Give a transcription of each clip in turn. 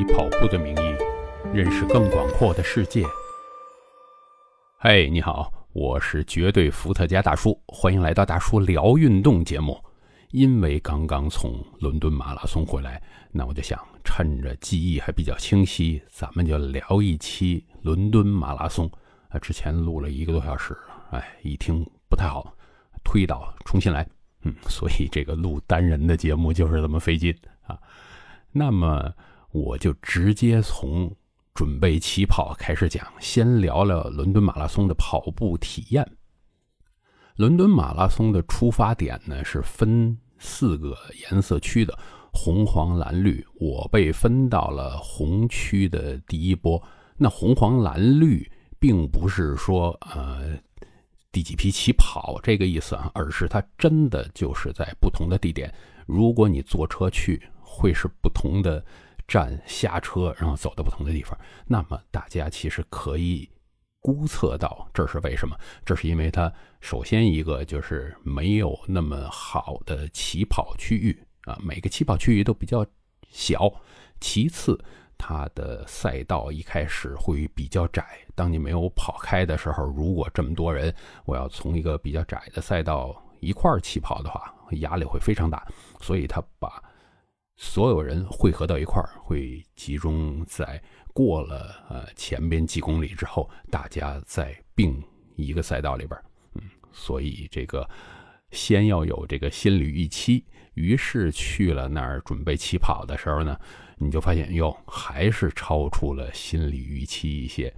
以跑步的名义认识更广阔的世界。嘿，你好，我是绝对伏特加大叔，欢迎来到大叔聊运动节目。因为刚刚从伦敦马拉松回来，那我就想趁着记忆还比较清晰，咱们就聊一期伦敦马拉松。啊，之前录了一个多小时，哎，一听不太好，推倒重新来。嗯，所以这个录单人的节目就是这么费劲啊。那么我就直接从准备起跑开始讲，先聊聊伦敦马拉松的跑步体验。伦敦马拉松的出发点呢是分四个颜色区的，红、黄、蓝、绿。我被分到了红区的第一波。那红、黄、蓝、绿并不是说呃第几批起跑这个意思啊，而是它真的就是在不同的地点。如果你坐车去，会是不同的站下车，然后走到不同的地方。那么大家其实可以。估测到这是为什么？这是因为它首先一个就是没有那么好的起跑区域啊，每个起跑区域都比较小。其次，它的赛道一开始会比较窄。当你没有跑开的时候，如果这么多人，我要从一个比较窄的赛道一块儿起跑的话，压力会非常大。所以，他把所有人汇合到一块儿，会集中在。过了呃前边几公里之后，大家在并一个赛道里边，嗯，所以这个先要有这个心理预期。于是去了那儿准备起跑的时候呢，你就发现哟，还是超出了心理预期一些。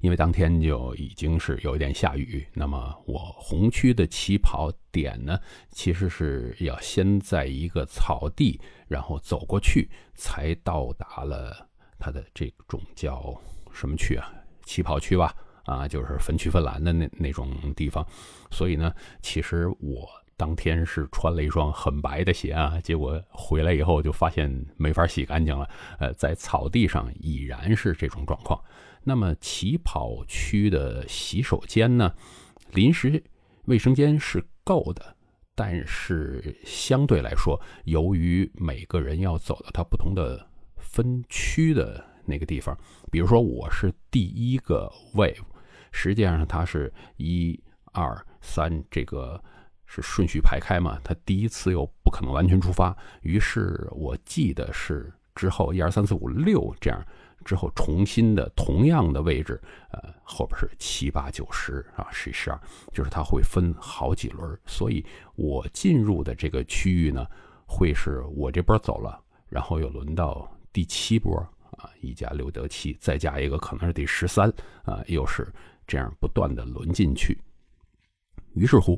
因为当天就已经是有一点下雨，那么我红区的起跑点呢，其实是要先在一个草地，然后走过去，才到达了。它的这种叫什么区啊？起跑区吧，啊，就是分区分栏的那那种地方。所以呢，其实我当天是穿了一双很白的鞋啊，结果回来以后就发现没法洗干净了。呃，在草地上已然是这种状况。那么起跑区的洗手间呢，临时卫生间是够的，但是相对来说，由于每个人要走到他不同的。分区的那个地方，比如说我是第一个 wave，实际上它是一二三，这个是顺序排开嘛，它第一次又不可能完全出发，于是我记得是之后一二三四五六这样之后重新的同样的位置，呃，后边是七八九十啊，十一十二，就是它会分好几轮，所以我进入的这个区域呢，会是我这波走了，然后又轮到。第七波啊，一加六得七，再加一个可能是第十三啊，又是这样不断的轮进去。于是乎，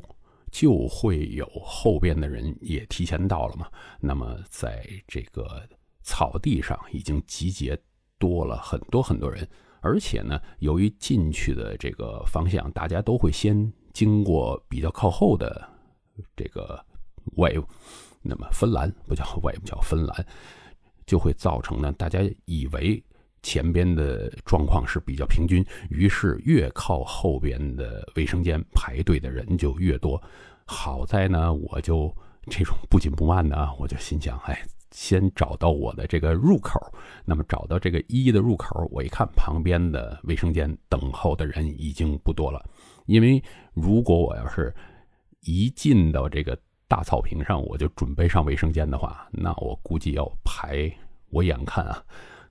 就会有后边的人也提前到了嘛。那么在这个草地上已经集结多了很多很多人，而且呢，由于进去的这个方向，大家都会先经过比较靠后的这个外那么芬兰不叫外不叫芬兰。就会造成呢，大家以为前边的状况是比较平均，于是越靠后边的卫生间排队的人就越多。好在呢，我就这种不紧不慢的，我就心想，哎，先找到我的这个入口。那么找到这个一的入口，我一看旁边的卫生间等候的人已经不多了，因为如果我要是一进到这个。大草坪上，我就准备上卫生间的话，那我估计要排，我眼看啊，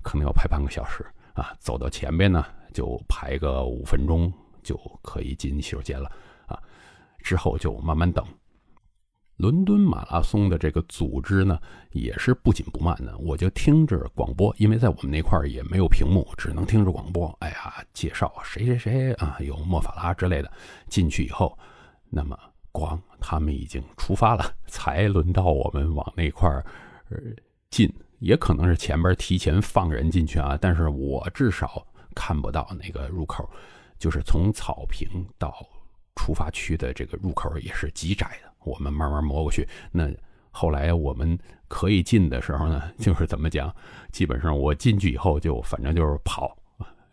可能要排半个小时啊。走到前边呢，就排个五分钟就可以进洗手间了啊。之后就慢慢等。伦敦马拉松的这个组织呢，也是不紧不慢的。我就听着广播，因为在我们那块儿也没有屏幕，只能听着广播。哎呀，介绍谁谁谁啊，有莫法拉之类的。进去以后，那么。光他们已经出发了，才轮到我们往那块儿进，也可能是前边提前放人进去啊。但是我至少看不到那个入口，就是从草坪到出发区的这个入口也是极窄的，我们慢慢摸过去。那后来我们可以进的时候呢，就是怎么讲？基本上我进去以后就反正就是跑，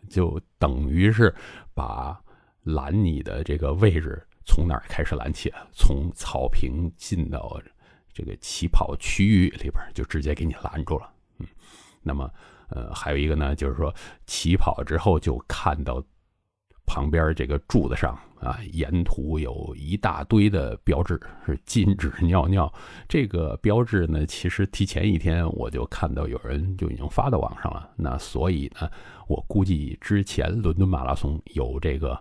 就等于是把拦你的这个位置。从哪儿开始拦起？从草坪进到这个起跑区域里边，就直接给你拦住了。嗯，那么，呃，还有一个呢，就是说起跑之后就看到旁边这个柱子上啊，沿途有一大堆的标志，是禁止尿尿。这个标志呢，其实提前一天我就看到有人就已经发到网上了。那所以呢，我估计之前伦敦马拉松有这个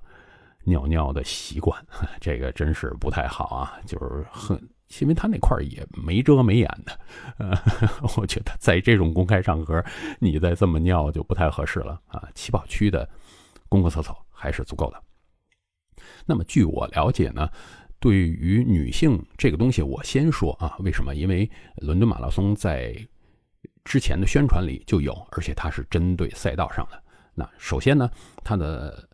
尿尿的习惯，这个真是不太好啊，就是很。因为他那块儿也没遮没掩的，呃，我觉得在这种公开场合，你再这么尿就不太合适了啊。起跑区的公共厕所还是足够的。那么据我了解呢，对于女性这个东西，我先说啊，为什么？因为伦敦马拉松在之前的宣传里就有，而且它是针对赛道上的。那首先呢，它的。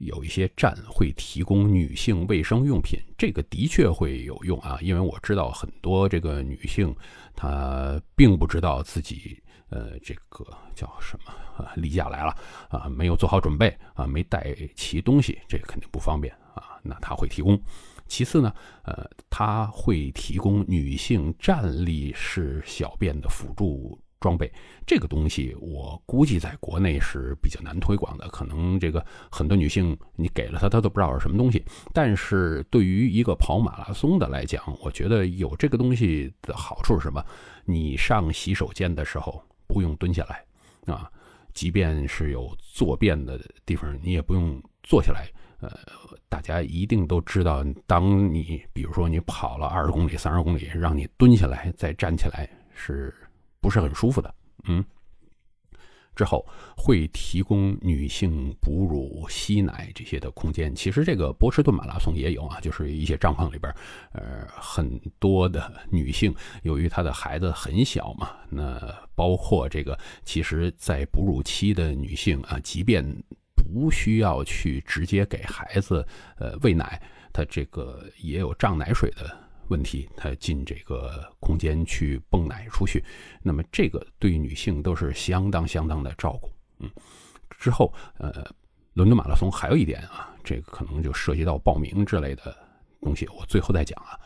有一些站会提供女性卫生用品，这个的确会有用啊，因为我知道很多这个女性，她并不知道自己，呃，这个叫什么啊，例假来了啊，没有做好准备啊，没带齐东西，这肯定不方便啊，那他会提供。其次呢，呃，他会提供女性站立式小便的辅助。装备这个东西，我估计在国内是比较难推广的。可能这个很多女性，你给了她，她都不知道是什么东西。但是对于一个跑马拉松的来讲，我觉得有这个东西的好处是什么？你上洗手间的时候不用蹲下来啊，即便是有坐便的地方，你也不用坐下来。呃，大家一定都知道，当你比如说你跑了二十公里、三十公里，让你蹲下来再站起来是。不是很舒服的，嗯。之后会提供女性哺乳、吸奶这些的空间。其实这个波士顿马拉松也有啊，就是一些帐篷里边，呃，很多的女性由于她的孩子很小嘛，那包括这个，其实，在哺乳期的女性啊，即便不需要去直接给孩子呃喂奶，她这个也有胀奶水的。问题，他进这个空间去泵奶出去，那么这个对女性都是相当相当的照顾。嗯，之后，呃，伦敦马拉松还有一点啊，这个可能就涉及到报名之类的东西，我最后再讲啊。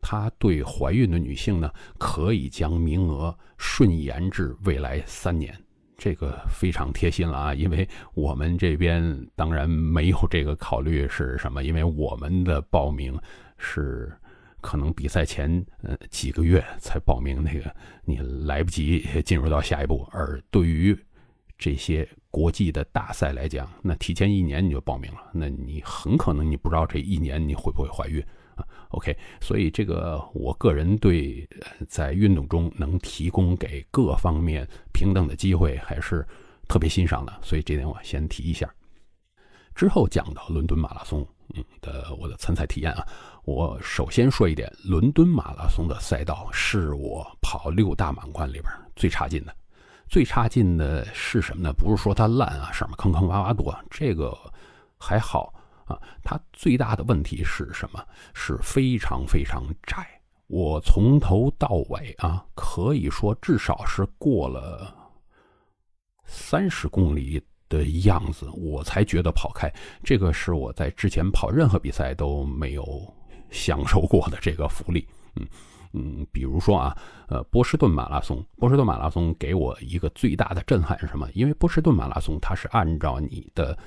他对怀孕的女性呢，可以将名额顺延至未来三年，这个非常贴心了啊，因为我们这边当然没有这个考虑是什么，因为我们的报名是。可能比赛前呃几个月才报名，那个你来不及进入到下一步。而对于这些国际的大赛来讲，那提前一年你就报名了，那你很可能你不知道这一年你会不会怀孕啊？OK，所以这个我个人对在运动中能提供给各方面平等的机会还是特别欣赏的，所以这点我先提一下。之后讲到伦敦马拉松，嗯的我的参赛体验啊，我首先说一点，伦敦马拉松的赛道是我跑六大满贯里边最差劲的。最差劲的是什么呢？不是说它烂啊，上面坑坑洼洼多，这个还好啊。它最大的问题是什么？是非常非常窄。我从头到尾啊，可以说至少是过了三十公里。的样子，我才觉得跑开。这个是我在之前跑任何比赛都没有享受过的这个福利。嗯嗯，比如说啊，呃，波士顿马拉松，波士顿马拉松给我一个最大的震撼是什么？因为波士顿马拉松它是按照你的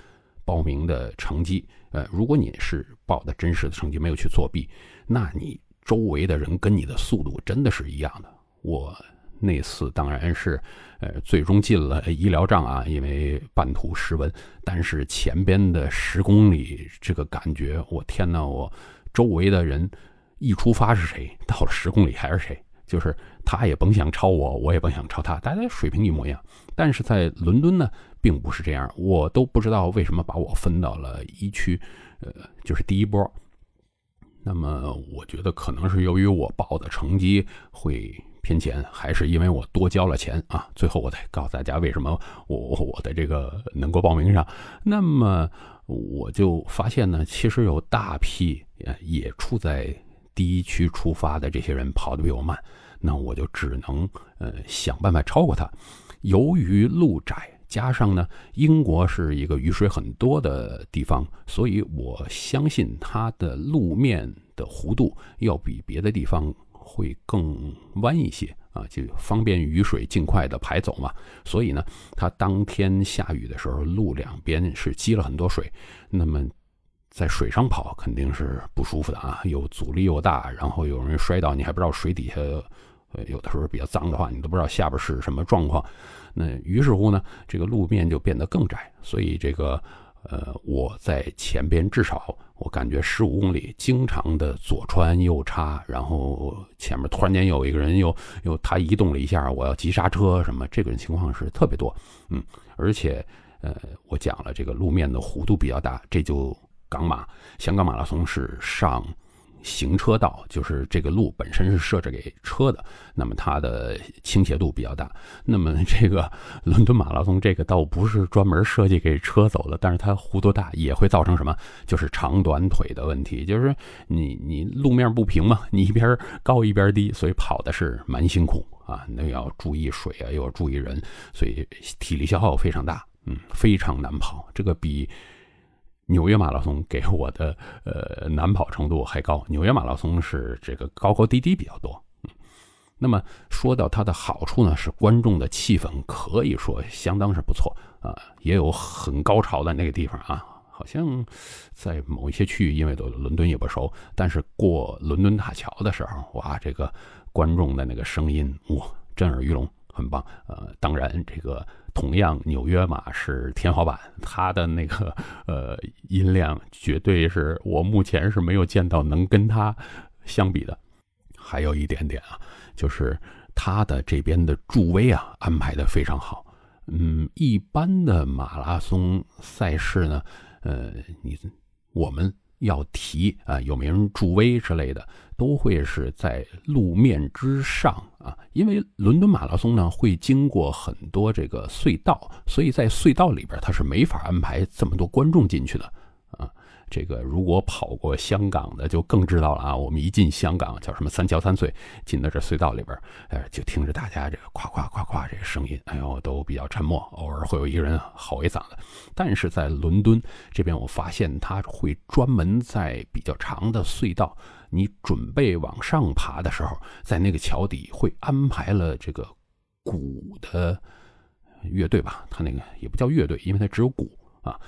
报名的成绩，呃，如果你是报的真实的成绩，没有去作弊，那你周围的人跟你的速度真的是一样的。我。那次当然是，呃，最终进了医疗站啊，因为半途失温。但是前边的十公里，这个感觉，我天呐，我周围的人一出发是谁，到了十公里还是谁，就是他也甭想超我，我也甭想超他，大家水平一模一样。但是在伦敦呢，并不是这样，我都不知道为什么把我分到了一区，呃，就是第一波。那么我觉得可能是由于我报的成绩会。偏前还是因为我多交了钱啊！最后我再告诉大家为什么我我的这个能够报名上。那么我就发现呢，其实有大批也处在第一区出发的这些人跑得比我慢，那我就只能呃想办法超过他。由于路窄，加上呢英国是一个雨水很多的地方，所以我相信它的路面的弧度要比别的地方。会更弯一些啊，就方便雨水尽快的排走嘛。所以呢，它当天下雨的时候，路两边是积了很多水，那么在水上跑肯定是不舒服的啊，有阻力又大，然后有人摔倒，你还不知道水底下，呃，有的时候比较脏的话，你都不知道下边是什么状况。那于是乎呢，这个路面就变得更窄，所以这个。呃，我在前边至少我感觉十五公里，经常的左穿右插，然后前面突然间有一个人又又他移动了一下，我要急刹车什么，这种情况是特别多。嗯，而且呃，我讲了这个路面的弧度比较大，这就港马，香港马拉松是上。行车道就是这个路本身是设置给车的，那么它的倾斜度比较大。那么这个伦敦马拉松这个倒不是专门设计给车走的，但是它弧度大也会造成什么？就是长短腿的问题。就是你你路面不平嘛，你一边高一边低，所以跑的是蛮辛苦啊。那要注意水啊，又要注意人，所以体力消耗非常大，嗯，非常难跑。这个比。纽约马拉松给我的呃难跑程度还高，纽约马拉松是这个高高低低比较多。那么说到它的好处呢，是观众的气氛可以说相当是不错啊，也有很高潮的那个地方啊，好像在某一些区域，因为都伦敦也不熟，但是过伦敦大桥的时候，哇，这个观众的那个声音哇，震耳欲聋，很棒。呃，当然这个。同样，纽约马是天花板，它的那个呃音量绝对是我目前是没有见到能跟它相比的。还有一点点啊，就是它的这边的助威啊安排的非常好。嗯，一般的马拉松赛事呢，呃，你我们。要提啊，有没人助威之类的，都会是在路面之上啊，因为伦敦马拉松呢会经过很多这个隧道，所以在隧道里边它是没法安排这么多观众进去的啊。这个如果跑过香港的就更知道了啊！我们一进香港叫什么三桥三隧，进到这隧道里边，哎，就听着大家这个夸夸夸夸这个声音，哎呦，都比较沉默，偶尔会有一个人吼一嗓子。但是在伦敦这边，我发现他会专门在比较长的隧道，你准备往上爬的时候，在那个桥底会安排了这个鼓的乐队吧？他那个也不叫乐队，因为它只有鼓啊。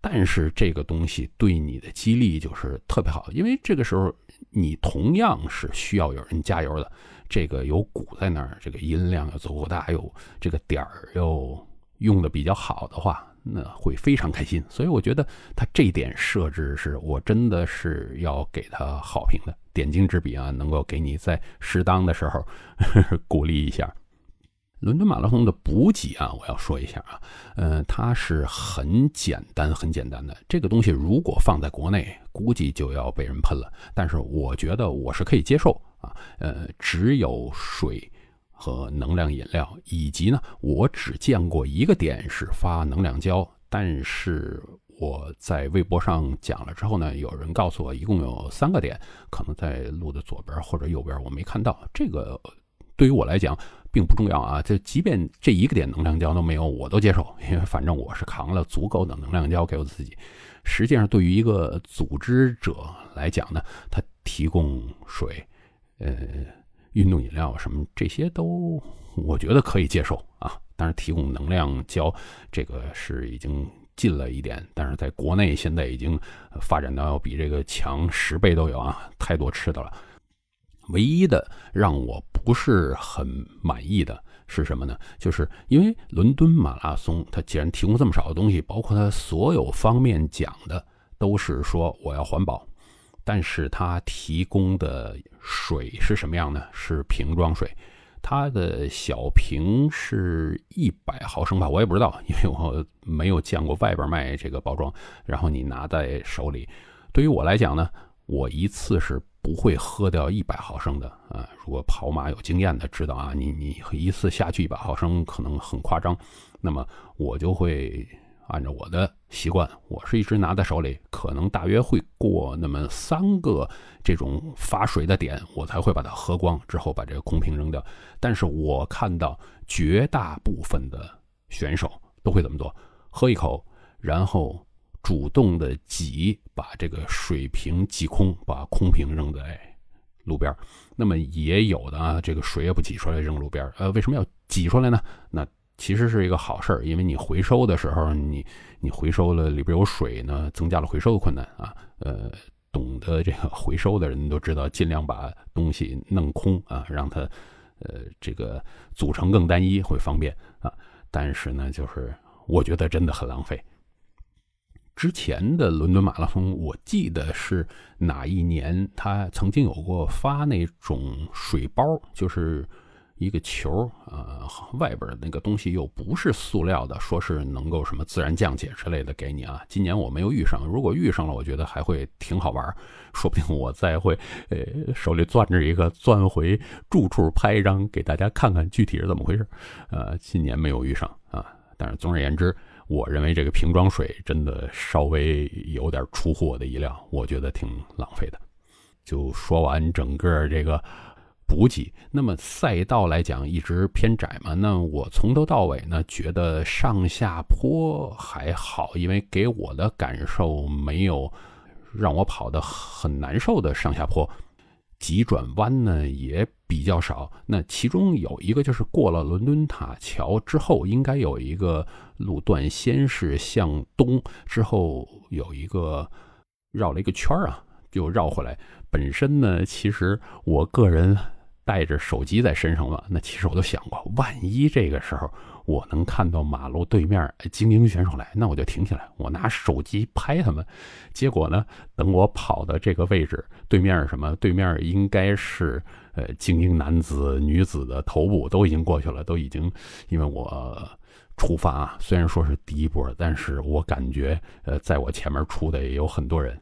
但是这个东西对你的激励就是特别好，因为这个时候你同样是需要有人加油的。这个有鼓在那儿，这个音量又足够大，又这个点儿又用的比较好的话，那会非常开心。所以我觉得他这点设置是我真的是要给他好评的，点睛之笔啊，能够给你在适当的时候 鼓励一下。伦敦马拉松的补给啊，我要说一下啊，呃，它是很简单、很简单的。这个东西如果放在国内，估计就要被人喷了。但是我觉得我是可以接受啊，呃，只有水和能量饮料，以及呢，我只见过一个点是发能量胶，但是我在微博上讲了之后呢，有人告诉我一共有三个点，可能在路的左边或者右边，我没看到。这个对于我来讲。并不重要啊，这即便这一个点能量胶都没有，我都接受，因为反正我是扛了足够的能量胶给我自己。实际上，对于一个组织者来讲呢，他提供水、呃，运动饮料什么这些都，我觉得可以接受啊。但是提供能量胶，这个是已经近了一点，但是在国内现在已经发展到要比这个强十倍都有啊，太多吃的了。唯一的让我不是很满意的是什么呢？就是因为伦敦马拉松，它既然提供这么少的东西，包括它所有方面讲的都是说我要环保，但是它提供的水是什么样呢？是瓶装水，它的小瓶是一百毫升吧，我也不知道，因为我没有见过外边卖这个包装。然后你拿在手里，对于我来讲呢，我一次是。不会喝掉一百毫升的啊！如果跑马有经验的知道啊，你你一次下去一百毫升可能很夸张，那么我就会按照我的习惯，我是一直拿在手里，可能大约会过那么三个这种发水的点，我才会把它喝光，之后把这个空瓶扔掉。但是我看到绝大部分的选手都会怎么做？喝一口，然后。主动的挤，把这个水瓶挤空，把空瓶扔在路边。那么也有的啊，这个水也不挤出来扔路边，呃，为什么要挤出来呢？那其实是一个好事儿，因为你回收的时候，你你回收了里边有水呢，增加了回收的困难啊。呃，懂得这个回收的人都知道，尽量把东西弄空啊，让它呃这个组成更单一，会方便啊。但是呢，就是我觉得真的很浪费。之前的伦敦马拉松，我记得是哪一年？他曾经有过发那种水包，就是一个球，呃，外边那个东西又不是塑料的，说是能够什么自然降解之类的给你啊。今年我没有遇上，如果遇上了，我觉得还会挺好玩，说不定我再会，呃，手里攥着一个，钻回住处拍一张给大家看看具体是怎么回事。呃，今年没有遇上啊，但是总而言之。我认为这个瓶装水真的稍微有点出乎我的意料，我觉得挺浪费的。就说完整个这个补给，那么赛道来讲一直偏窄嘛，那我从头到尾呢觉得上下坡还好，因为给我的感受没有让我跑得很难受的上下坡。急转弯呢也比较少，那其中有一个就是过了伦敦塔桥之后，应该有一个路段，先是向东，之后有一个绕了一个圈儿啊，就绕回来。本身呢，其实我个人带着手机在身上嘛，那其实我都想过，万一这个时候。我能看到马路对面精英选手来，那我就停下来，我拿手机拍他们。结果呢，等我跑到这个位置，对面什么？对面应该是呃精英男子、女子的头部都已经过去了，都已经因为我出发啊，虽然说是第一波，但是我感觉呃在我前面出的也有很多人。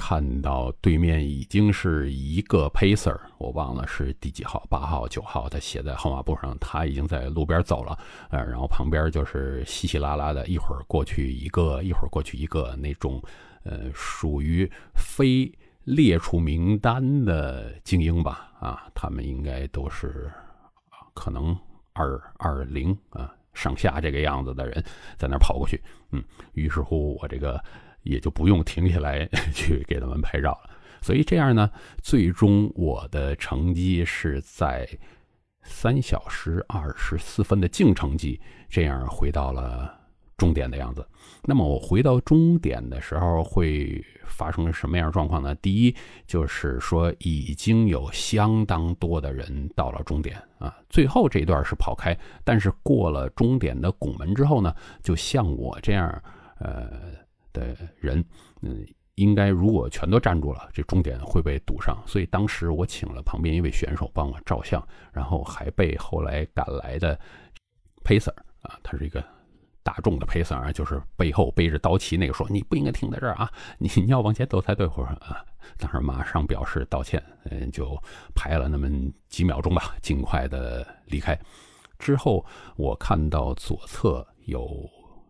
看到对面已经是一个 pacer，我忘了是第几号，八号、九号，他写在号码布上，他已经在路边走了，呃，然后旁边就是稀稀拉拉的，一会儿过去一个，一会儿过去一个那种，呃，属于非列出名单的精英吧，啊，他们应该都是可能二二零啊上下这个样子的人在那跑过去，嗯，于是乎我这个。也就不用停下来 去给他们拍照了，所以这样呢，最终我的成绩是在三小时二十四分的净成绩，这样回到了终点的样子。那么我回到终点的时候会发生什么样状况呢？第一就是说已经有相当多的人到了终点啊，最后这段是跑开，但是过了终点的拱门之后呢，就像我这样，呃。的人，嗯，应该如果全都站住了，这终点会被堵上。所以当时我请了旁边一位选手帮我照相，然后还被后来赶来的 pacer 啊，他是一个大众的 pacer 啊，就是背后背着刀旗那个说你不应该停在这儿啊，你你要往前走才对。我说啊，当时马上表示道歉，嗯，就拍了那么几秒钟吧，尽快的离开。之后我看到左侧有。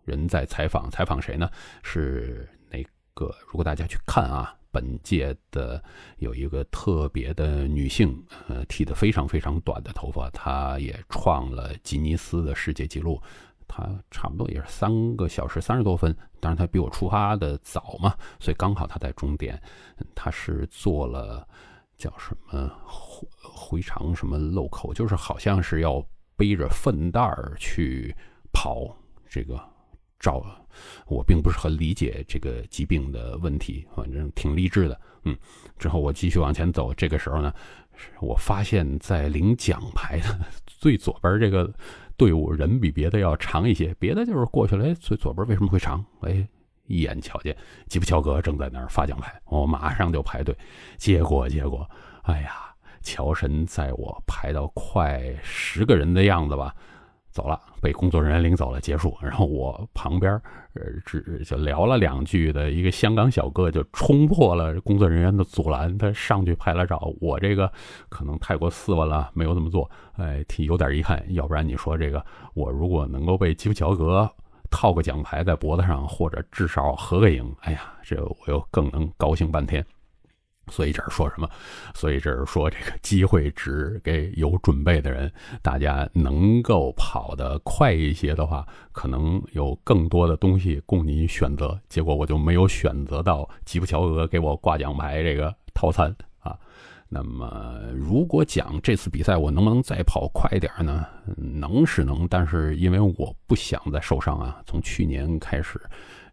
人在采访，采访谁呢？是那个，如果大家去看啊，本届的有一个特别的女性，呃，剃得非常非常短的头发，她也创了吉尼斯的世界纪录。她差不多也是三个小时三十多分，当然她比我出发的早嘛，所以刚好她在终点。她是做了叫什么回回肠什么漏口，就是好像是要背着粪袋儿去跑这个。照，我并不是很理解这个疾病的问题，反正挺励志的。嗯，之后我继续往前走，这个时候呢，我发现在领奖牌的最左边这个队伍人比别的要长一些，别的就是过去了，哎，最左边为什么会长？哎，一眼瞧见吉普乔格正在那儿发奖牌，我马上就排队，结果结果，哎呀，乔神在我排到快十个人的样子吧。走了，被工作人员领走了，结束。然后我旁边，呃，只就聊了两句的一个香港小哥就冲破了工作人员的阻拦，他上去拍了照。我这个可能太过斯文了，没有这么做，哎，挺有点遗憾。要不然你说这个，我如果能够被基普乔格套个奖牌在脖子上，或者至少合个影，哎呀，这我又更能高兴半天。所以这是说什么？所以这是说这个机会只给有准备的人。大家能够跑得快一些的话，可能有更多的东西供你选择。结果我就没有选择到吉普乔格给我挂奖牌这个套餐啊。那么，如果讲这次比赛我能不能再跑快一点呢？能是能，但是因为我不想再受伤啊。从去年开始，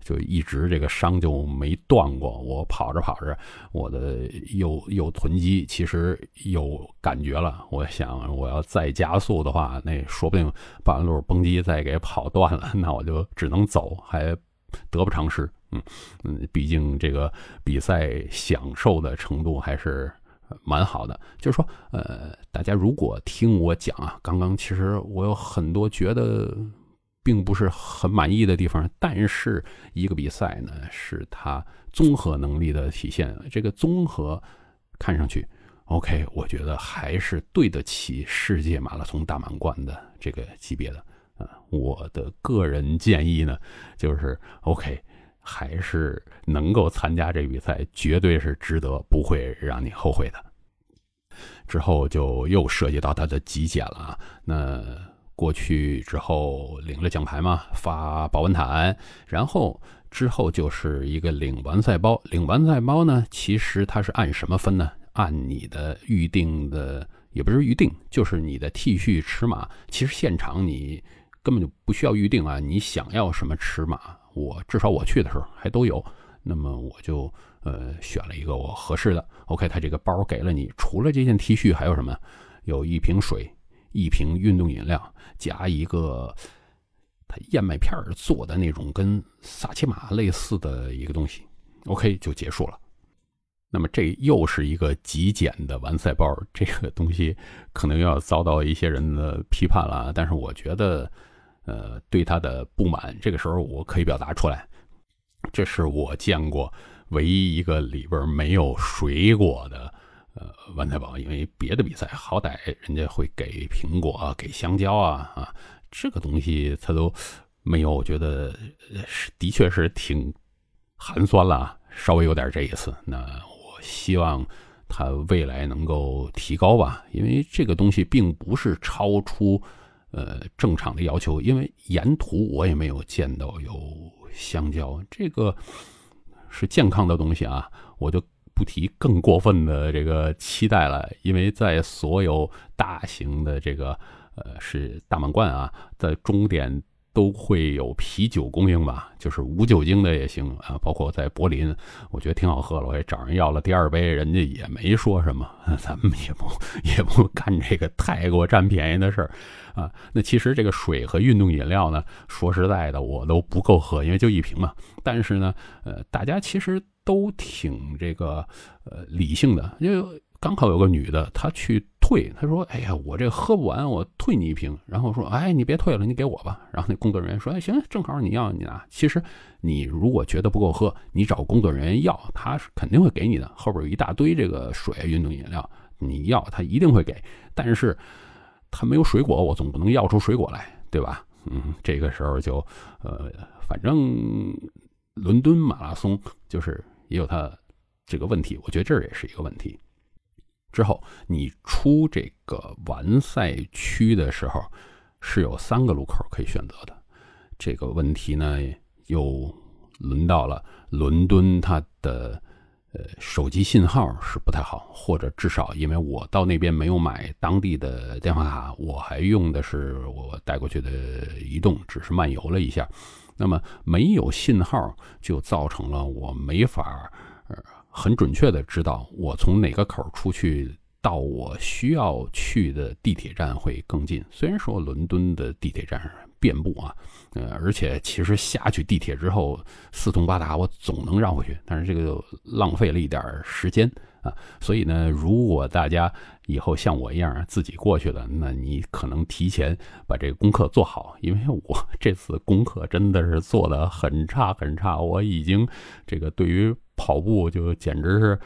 就一直这个伤就没断过。我跑着跑着，我的右右臀肌其实有感觉了。我想，我要再加速的话，那说不定半路绷肌再给跑断了，那我就只能走，还得不偿失。嗯嗯，毕竟这个比赛享受的程度还是。蛮好的，就是说，呃，大家如果听我讲啊，刚刚其实我有很多觉得并不是很满意的地方，但是一个比赛呢，是他综合能力的体现。这个综合看上去，OK，我觉得还是对得起世界马拉松大满贯的这个级别的。啊，我的个人建议呢，就是 OK。还是能够参加这比赛，绝对是值得，不会让你后悔的。之后就又涉及到他的极简了啊。那过去之后领了奖牌嘛，发保温毯，然后之后就是一个领完赛包。领完赛包呢，其实它是按什么分呢？按你的预定的，也不是预定，就是你的 T 恤尺码。其实现场你根本就不需要预定啊，你想要什么尺码？我至少我去的时候还都有，那么我就呃选了一个我合适的。OK，他这个包给了你，除了这件 T 恤还有什么？有一瓶水，一瓶运动饮料，加一个他燕麦片做的那种跟萨琪玛类似的一个东西。OK，就结束了。那么这又是一个极简的完赛包，这个东西可能要遭到一些人的批判了，但是我觉得。呃，对他的不满，这个时候我可以表达出来。这是我见过唯一一个里边没有水果的呃完赛宝，因为别的比赛好歹人家会给苹果、给香蕉啊啊，这个东西他都没有，我觉得是的确是挺寒酸了，稍微有点这意思。那我希望他未来能够提高吧，因为这个东西并不是超出。呃，正常的要求，因为沿途我也没有见到有香蕉，这个是健康的东西啊，我就不提更过分的这个期待了，因为在所有大型的这个呃是大满贯啊，在终点。都会有啤酒供应吧，就是无酒精的也行啊。包括在柏林，我觉得挺好喝了，我也找人要了第二杯，人家也没说什么。咱们也不 也不干这个太过占便宜的事儿啊。那其实这个水和运动饮料呢，说实在的，我都不够喝，因为就一瓶嘛。但是呢，呃，大家其实都挺这个呃理性的，因为刚好有个女的，她去。退，她说：“哎呀，我这喝不完，我退你一瓶。”然后说：“哎，你别退了，你给我吧。”然后那工作人员说：“哎，行，正好你要你拿。其实你如果觉得不够喝，你找工作人员要，他是肯定会给你的。后边有一大堆这个水、运动饮料，你要他一定会给。但是他没有水果，我总不能要出水果来，对吧？嗯，这个时候就呃，反正伦敦马拉松就是也有它这个问题，我觉得这也是一个问题。”之后，你出这个完赛区的时候，是有三个路口可以选择的。这个问题呢，又轮到了伦敦，它的呃手机信号是不太好，或者至少因为我到那边没有买当地的电话卡，我还用的是我带过去的移动，只是漫游了一下。那么没有信号，就造成了我没法呃。很准确的知道我从哪个口出去到我需要去的地铁站会更近。虽然说伦敦的地铁站遍布啊，呃，而且其实下去地铁之后四通八达，我总能绕回去。但是这个就浪费了一点时间啊。所以呢，如果大家以后像我一样自己过去了，那你可能提前把这个功课做好，因为我 这次功课真的是做的很差很差，我已经这个对于。跑步就简直是，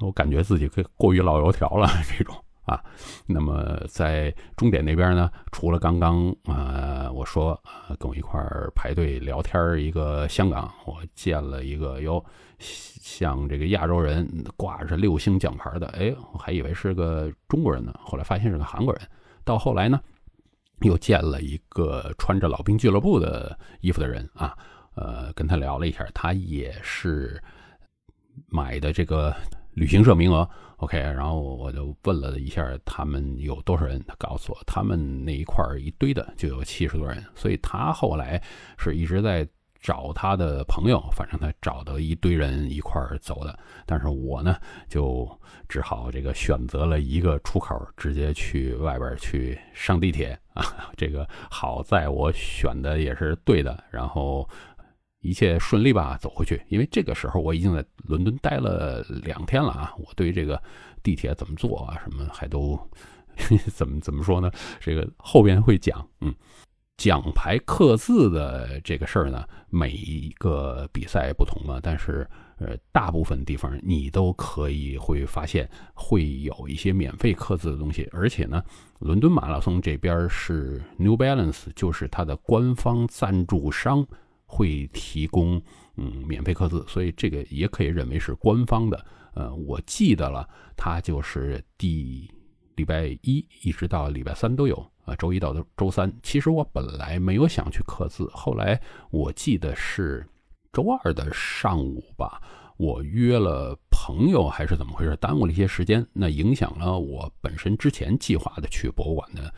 我感觉自己可过于老油条了 这种啊。那么在终点那边呢，除了刚刚啊，我说跟我一块儿排队聊天一个香港，我见了一个哟，像这个亚洲人挂着六星奖牌的，哎，我还以为是个中国人呢，后来发现是个韩国人。到后来呢，又见了一个穿着老兵俱乐部的衣服的人啊，呃，跟他聊了一下，他也是。买的这个旅行社名额。OK，然后我就问了一下他们有多少人，他告诉我他们那一块儿一堆的就有七十多人，所以他后来是一直在找他的朋友，反正他找到一堆人一块儿走的。但是我呢，就只好这个选择了一个出口，直接去外边去上地铁啊。这个好在我选的也是对的，然后。一切顺利吧，走回去。因为这个时候我已经在伦敦待了两天了啊，我对这个地铁怎么坐啊，什么还都 怎么怎么说呢？这个后边会讲。嗯，奖牌刻字的这个事儿呢，每一个比赛不同嘛，但是呃，大部分地方你都可以会发现会有一些免费刻字的东西，而且呢，伦敦马拉松这边是 New Balance，就是它的官方赞助商。会提供嗯免费刻字，所以这个也可以认为是官方的。呃，我记得了，它就是第礼拜一一直到礼拜三都有啊，周一到周三。其实我本来没有想去刻字，后来我记得是周二的上午吧，我约了朋友还是怎么回事，耽误了一些时间，那影响了我本身之前计划的去博物馆的。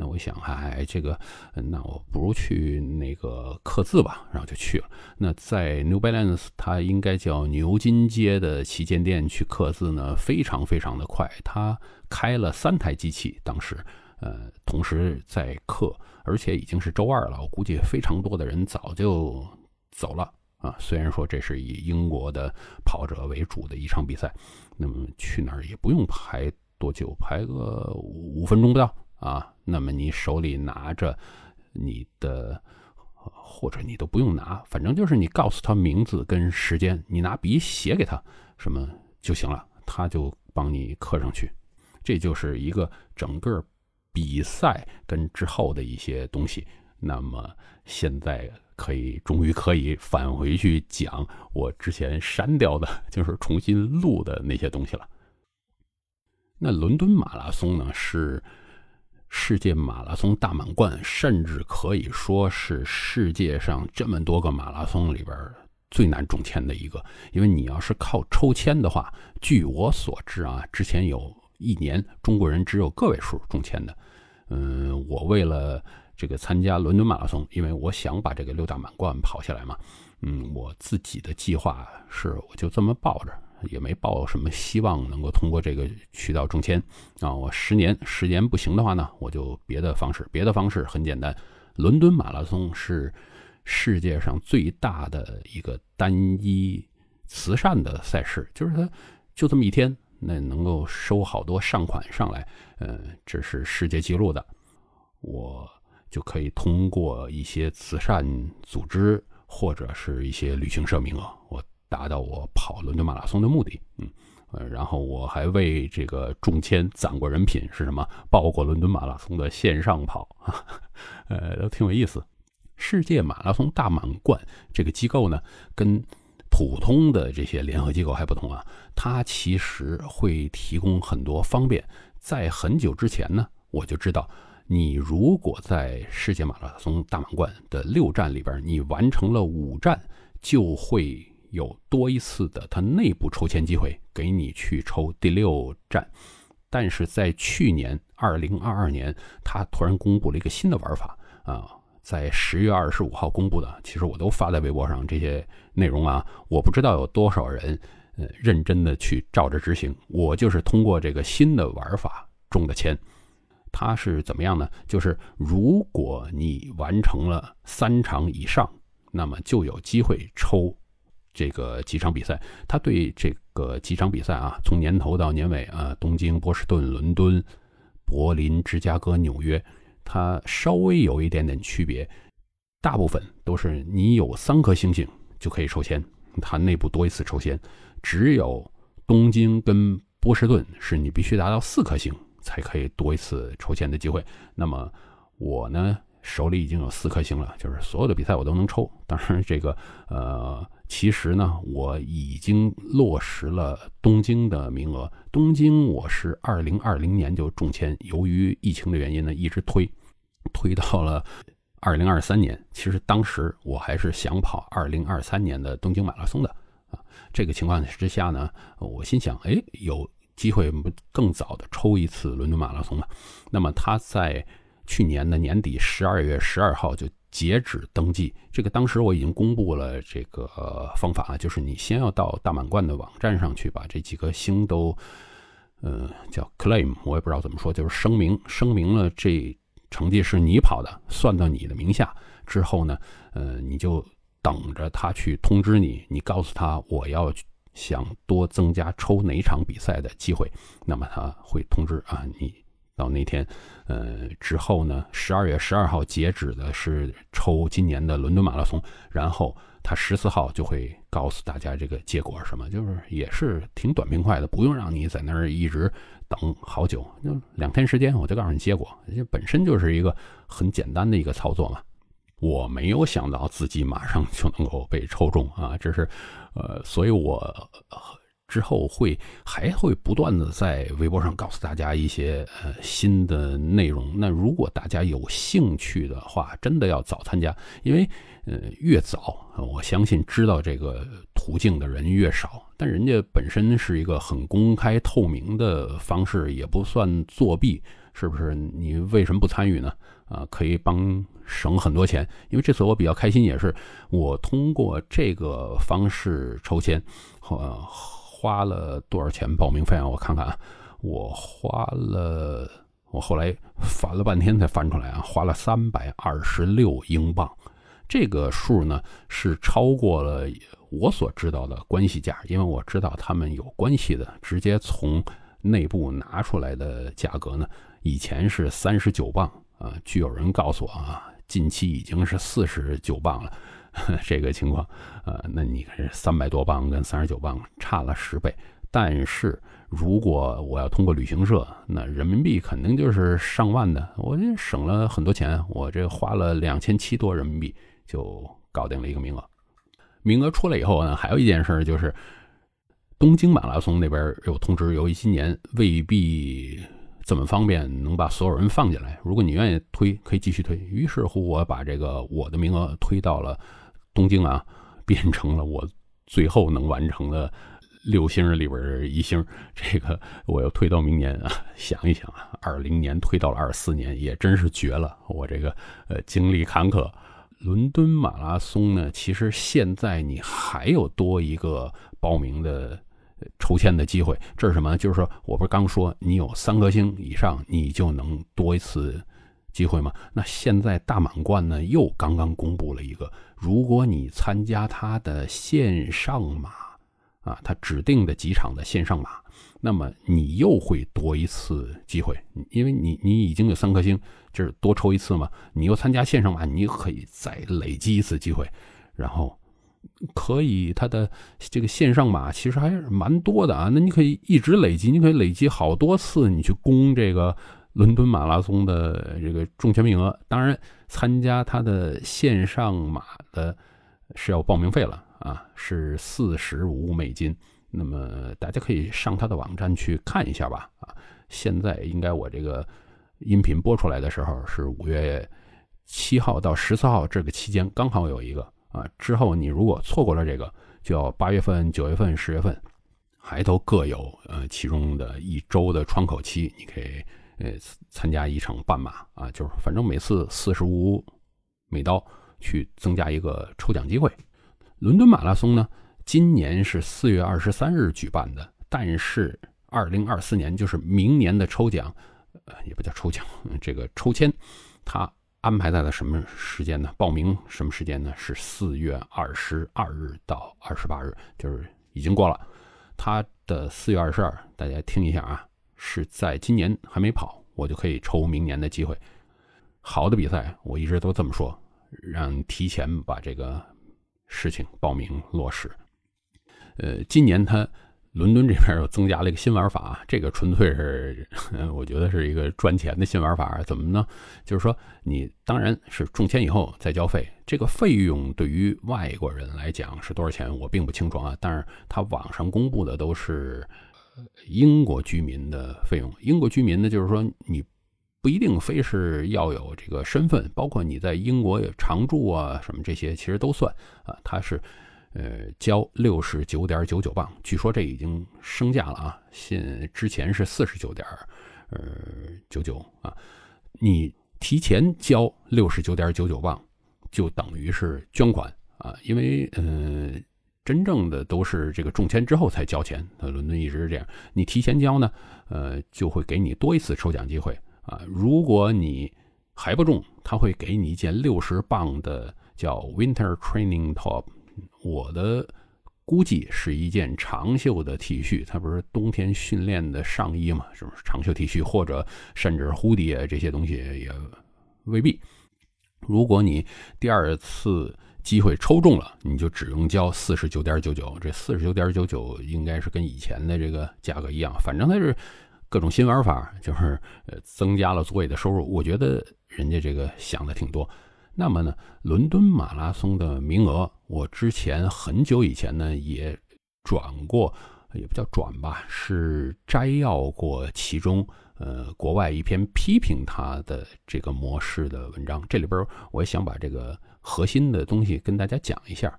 那我想，哎，这个，那我不如去那个刻字吧，然后就去了。那在 New Balance，它应该叫牛津街的旗舰店去刻字呢，非常非常的快。它开了三台机器，当时，呃，同时在刻，而且已经是周二了，我估计非常多的人早就走了啊。虽然说这是以英国的跑者为主的一场比赛，那么去那儿也不用排多久，排个五分钟不到。啊，那么你手里拿着你的，或者你都不用拿，反正就是你告诉他名字跟时间，你拿笔写给他什么就行了，他就帮你刻上去。这就是一个整个比赛跟之后的一些东西。那么现在可以终于可以返回去讲我之前删掉的，就是重新录的那些东西了。那伦敦马拉松呢是。世界马拉松大满贯，甚至可以说是世界上这么多个马拉松里边最难中签的一个。因为你要是靠抽签的话，据我所知啊，之前有一年中国人只有个位数中签的。嗯，我为了这个参加伦敦马拉松，因为我想把这个六大满贯跑下来嘛。嗯，我自己的计划是，我就这么抱着。也没抱什么希望能够通过这个渠道中签啊！我十年十年不行的话呢，我就别的方式。别的方式很简单，伦敦马拉松是世界上最大的一个单一慈善的赛事，就是它就这么一天，那能够收好多善款上来，呃，这是世界纪录的。我就可以通过一些慈善组织或者是一些旅行社名额，我。达到我跑伦敦马拉松的目的，嗯，呃，然后我还为这个中签攒过人品，是什么？报过伦敦马拉松的线上跑啊，呃，都挺有意思。世界马拉松大满贯这个机构呢，跟普通的这些联合机构还不同啊，它其实会提供很多方便。在很久之前呢，我就知道，你如果在世界马拉松大满贯的六站里边，你完成了五站，就会。有多一次的他内部抽签机会，给你去抽第六站。但是在去年二零二二年，他突然公布了一个新的玩法啊，在十月二十五号公布的。其实我都发在微博上这些内容啊，我不知道有多少人呃认真的去照着执行。我就是通过这个新的玩法中的签。它是怎么样呢？就是如果你完成了三场以上，那么就有机会抽。这个几场比赛，他对这个几场比赛啊，从年头到年尾啊，东京、波士顿、伦敦、柏林、芝加哥、纽约，它稍微有一点点区别。大部分都是你有三颗星星就可以抽签，它内部多一次抽签。只有东京跟波士顿是你必须达到四颗星才可以多一次抽签的机会。那么我呢，手里已经有四颗星了，就是所有的比赛我都能抽。当然，这个呃。其实呢，我已经落实了东京的名额。东京我是二零二零年就中签，由于疫情的原因呢，一直推，推到了二零二三年。其实当时我还是想跑二零二三年的东京马拉松的啊。这个情况之下呢，我心想，哎，有机会更早的抽一次伦敦马拉松嘛？那么他在去年的年底十二月十二号就截止登记。这个当时我已经公布了这个方法啊，就是你先要到大满贯的网站上去把这几颗星都，呃，叫 claim，我也不知道怎么说，就是声明声明了这成绩是你跑的，算到你的名下之后呢，呃，你就。等着他去通知你，你告诉他我要想多增加抽哪场比赛的机会，那么他会通知啊，你到那天，呃之后呢，十二月十二号截止的是抽今年的伦敦马拉松，然后他十四号就会告诉大家这个结果什么，就是也是挺短平快的，不用让你在那儿一直等好久，就两天时间我就告诉你结果，这本身就是一个很简单的一个操作嘛。我没有想到自己马上就能够被抽中啊！这是，呃，所以我之后会还会不断的在微博上告诉大家一些呃新的内容。那如果大家有兴趣的话，真的要早参加，因为呃越早，我相信知道这个途径的人越少。但人家本身是一个很公开透明的方式，也不算作弊，是不是？你为什么不参与呢？啊，可以帮。省很多钱，因为这次我比较开心，也是我通过这个方式抽签，呃，花了多少钱报名费啊？我看看啊，我花了，我后来翻了半天才翻出来啊，花了三百二十六英镑，这个数呢是超过了我所知道的关系价，因为我知道他们有关系的，直接从内部拿出来的价格呢，以前是三十九镑啊，据有人告诉我啊。近期已经是四十九磅了，这个情况，呃，那你看三百多磅跟三十九磅差了十倍。但是如果我要通过旅行社，那人民币肯定就是上万的，我这省了很多钱。我这花了两千七多人民币就搞定了一个名额。名额出来以后呢，还有一件事就是，东京马拉松那边有通知，由于今年未必。这么方便，能把所有人放进来。如果你愿意推，可以继续推。于是乎，我把这个我的名额推到了东京啊，变成了我最后能完成的六星里边一星。这个我又推到明年啊，想一想啊，二零年推到了二四年，也真是绝了。我这个呃经历坎坷，伦敦马拉松呢，其实现在你还有多一个报名的。抽签的机会，这是什么？就是说，我不是刚说你有三颗星以上，你就能多一次机会吗？那现在大满贯呢，又刚刚公布了一个，如果你参加他的线上马啊，他指定的几场的线上马，那么你又会多一次机会，因为你你已经有三颗星，就是多抽一次嘛。你又参加线上马，你可以再累积一次机会，然后。可以，它的这个线上马其实还是蛮多的啊。那你可以一直累积，你可以累积好多次，你去攻这个伦敦马拉松的这个中签名额。当然，参加它的线上马的是要报名费了啊，是四十五美金。那么大家可以上它的网站去看一下吧。啊，现在应该我这个音频播出来的时候是五月七号到十四号这个期间，刚好有一个。啊，之后你如果错过了这个，就要八月份、九月份、十月份，还都各有呃其中的一周的窗口期，你可以呃参加一场半马啊，就是反正每次四十五美刀去增加一个抽奖机会。伦敦马拉松呢，今年是四月二十三日举办的，但是二零二四年就是明年的抽奖，呃也不叫抽奖，这个抽签，它。安排在了什么时间呢？报名什么时间呢？是四月二十二日到二十八日，就是已经过了。他的四月二十二，大家听一下啊，是在今年还没跑，我就可以抽明年的机会。好的比赛，我一直都这么说，让提前把这个事情报名落实。呃，今年他。伦敦这边又增加了一个新玩法，这个纯粹是，我觉得是一个赚钱的新玩法。怎么呢？就是说，你当然是中签以后再交费，这个费用对于外国人来讲是多少钱，我并不清楚啊。但是他网上公布的都是英国居民的费用。英国居民呢，就是说你不一定非是要有这个身份，包括你在英国常住啊什么这些，其实都算啊。他是呃，交六十九点九九磅，据说这已经升价了啊，现之前是四十九点呃九九啊，你提前交六十九点九九磅，就等于是捐款啊，因为呃，真正的都是这个中签之后才交钱，呃，伦敦一直是这样，你提前交呢，呃，就会给你多一次抽奖机会啊，如果你还不中，他会给你一件六十磅的叫 Winter Training Top。我的估计是一件长袖的 T 恤，它不是冬天训练的上衣嘛？是不是长袖 T 恤，或者甚至蝴蝶这些东西也未必。如果你第二次机会抽中了，你就只用交四十九点九九。这四十九点九九应该是跟以前的这个价格一样，反正它是各种新玩法，就是呃增加了组委的收入。我觉得人家这个想的挺多。那么呢，伦敦马拉松的名额，我之前很久以前呢也转过，也不叫转吧，是摘要过其中呃国外一篇批评他的这个模式的文章。这里边我也想把这个核心的东西跟大家讲一下。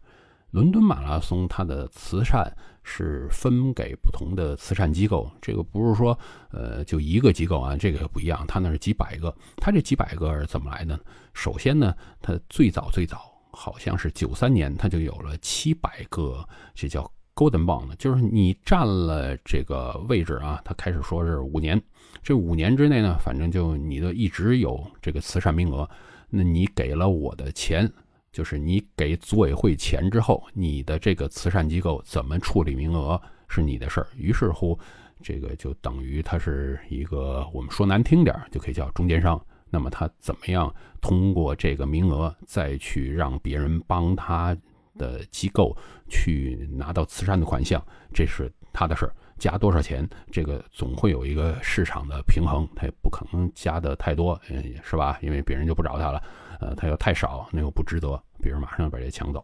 伦敦马拉松，它的慈善是分给不同的慈善机构，这个不是说，呃，就一个机构啊，这个不一样，它那是几百个。它这几百个是怎么来的呢？首先呢，它最早最早好像是九三年，它就有了七百个，这叫 Golden Bond，就是你占了这个位置啊，它开始说是五年，这五年之内呢，反正就你的一直有这个慈善名额，那你给了我的钱。就是你给组委会钱之后，你的这个慈善机构怎么处理名额是你的事儿。于是乎，这个就等于他是一个我们说难听点就可以叫中间商。那么他怎么样通过这个名额再去让别人帮他的机构去拿到慈善的款项，这是他的事儿。加多少钱，这个总会有一个市场的平衡，他也不可能加的太多，嗯，是吧？因为别人就不找他了。呃，他要太少，那又不值得，别人马上把这抢走。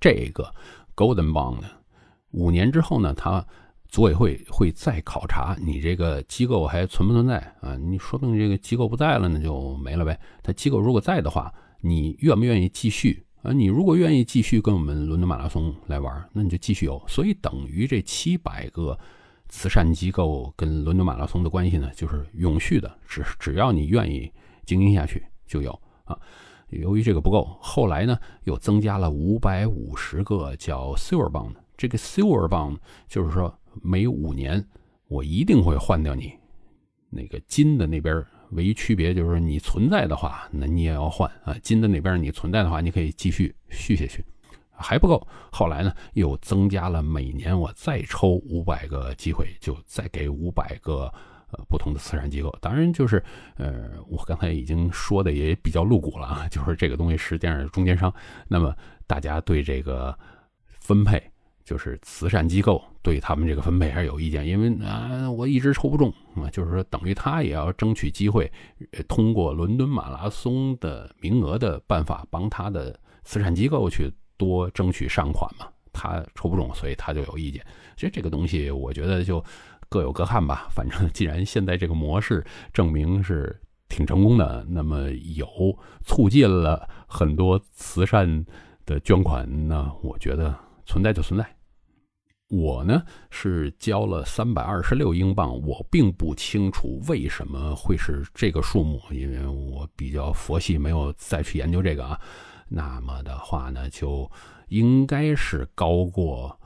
这个 Golden Bond 呢，五年之后呢，他组委会会再考察你这个机构还存不存在啊？你说不定这个机构不在了，那就没了呗。他机构如果在的话，你愿不愿意继续啊？你如果愿意继续跟我们伦敦马拉松来玩，那你就继续有。所以等于这七百个慈善机构跟伦敦马拉松的关系呢，就是永续的，只只要你愿意经营下去就有啊。由于这个不够，后来呢又增加了五百五十个叫 Silver Bond。这个 Silver Bond 就是说每五年我一定会换掉你那个金的那边，唯一区别就是你存在的话，那你也要换啊。金的那边你存在的话，你可以继续续下去，还不够。后来呢又增加了每年我再抽五百个机会，就再给五百个。呃，不同的慈善机构，当然就是，呃，我刚才已经说的也比较露骨了啊，就是这个东西实际上是中间商。那么大家对这个分配，就是慈善机构对他们这个分配还是有意见，因为啊，我一直抽不中啊，就是说等于他也要争取机会，通过伦敦马拉松的名额的办法，帮他的慈善机构去多争取善款嘛。他抽不中，所以他就有意见。其实这个东西，我觉得就。各有各看吧，反正既然现在这个模式证明是挺成功的，那么有促进了很多慈善的捐款，那我觉得存在就存在。我呢是交了三百二十六英镑，我并不清楚为什么会是这个数目，因为我比较佛系，没有再去研究这个啊。那么的话呢，就应该是高过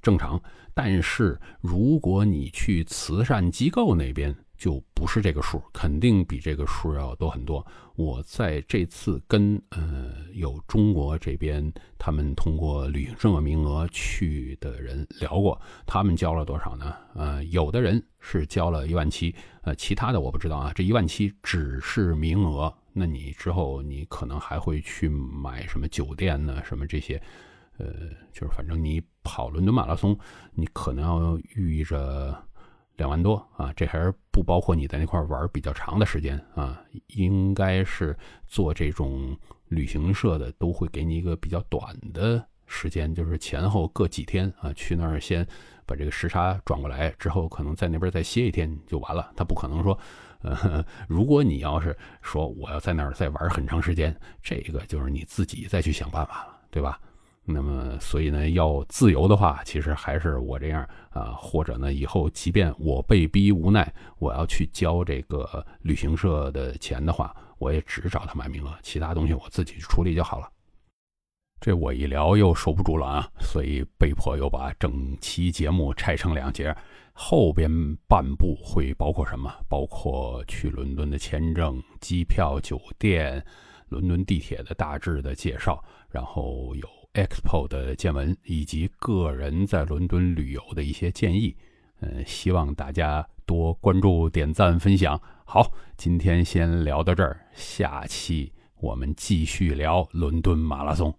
正常。但是如果你去慈善机构那边，就不是这个数，肯定比这个数要多很多。我在这次跟呃有中国这边他们通过旅行社名额去的人聊过，他们交了多少呢？呃，有的人是交了一万七，呃，其他的我不知道啊。这一万七只是名额，那你之后你可能还会去买什么酒店呢？什么这些？呃，就是反正你跑伦敦马拉松，你可能要预着两万多啊，这还是不包括你在那块玩比较长的时间啊。应该是做这种旅行社的都会给你一个比较短的时间，就是前后各几天啊，去那儿先把这个时差转过来，之后可能在那边再歇一天就完了。他不可能说，呃，如果你要是说我要在那儿再玩很长时间，这个就是你自己再去想办法了。对吧？那么，所以呢，要自由的话，其实还是我这样啊，或者呢，以后即便我被逼无奈，我要去交这个旅行社的钱的话，我也只找他买名额，其他东西我自己去处理就好了。这我一聊又收不住了啊，所以被迫又把整期节目拆成两节，后边半部会包括什么？包括去伦敦的签证、机票、酒店、伦敦地铁的大致的介绍，然后有。Expo 的见闻以及个人在伦敦旅游的一些建议，嗯，希望大家多关注、点赞、分享。好，今天先聊到这儿，下期我们继续聊伦敦马拉松。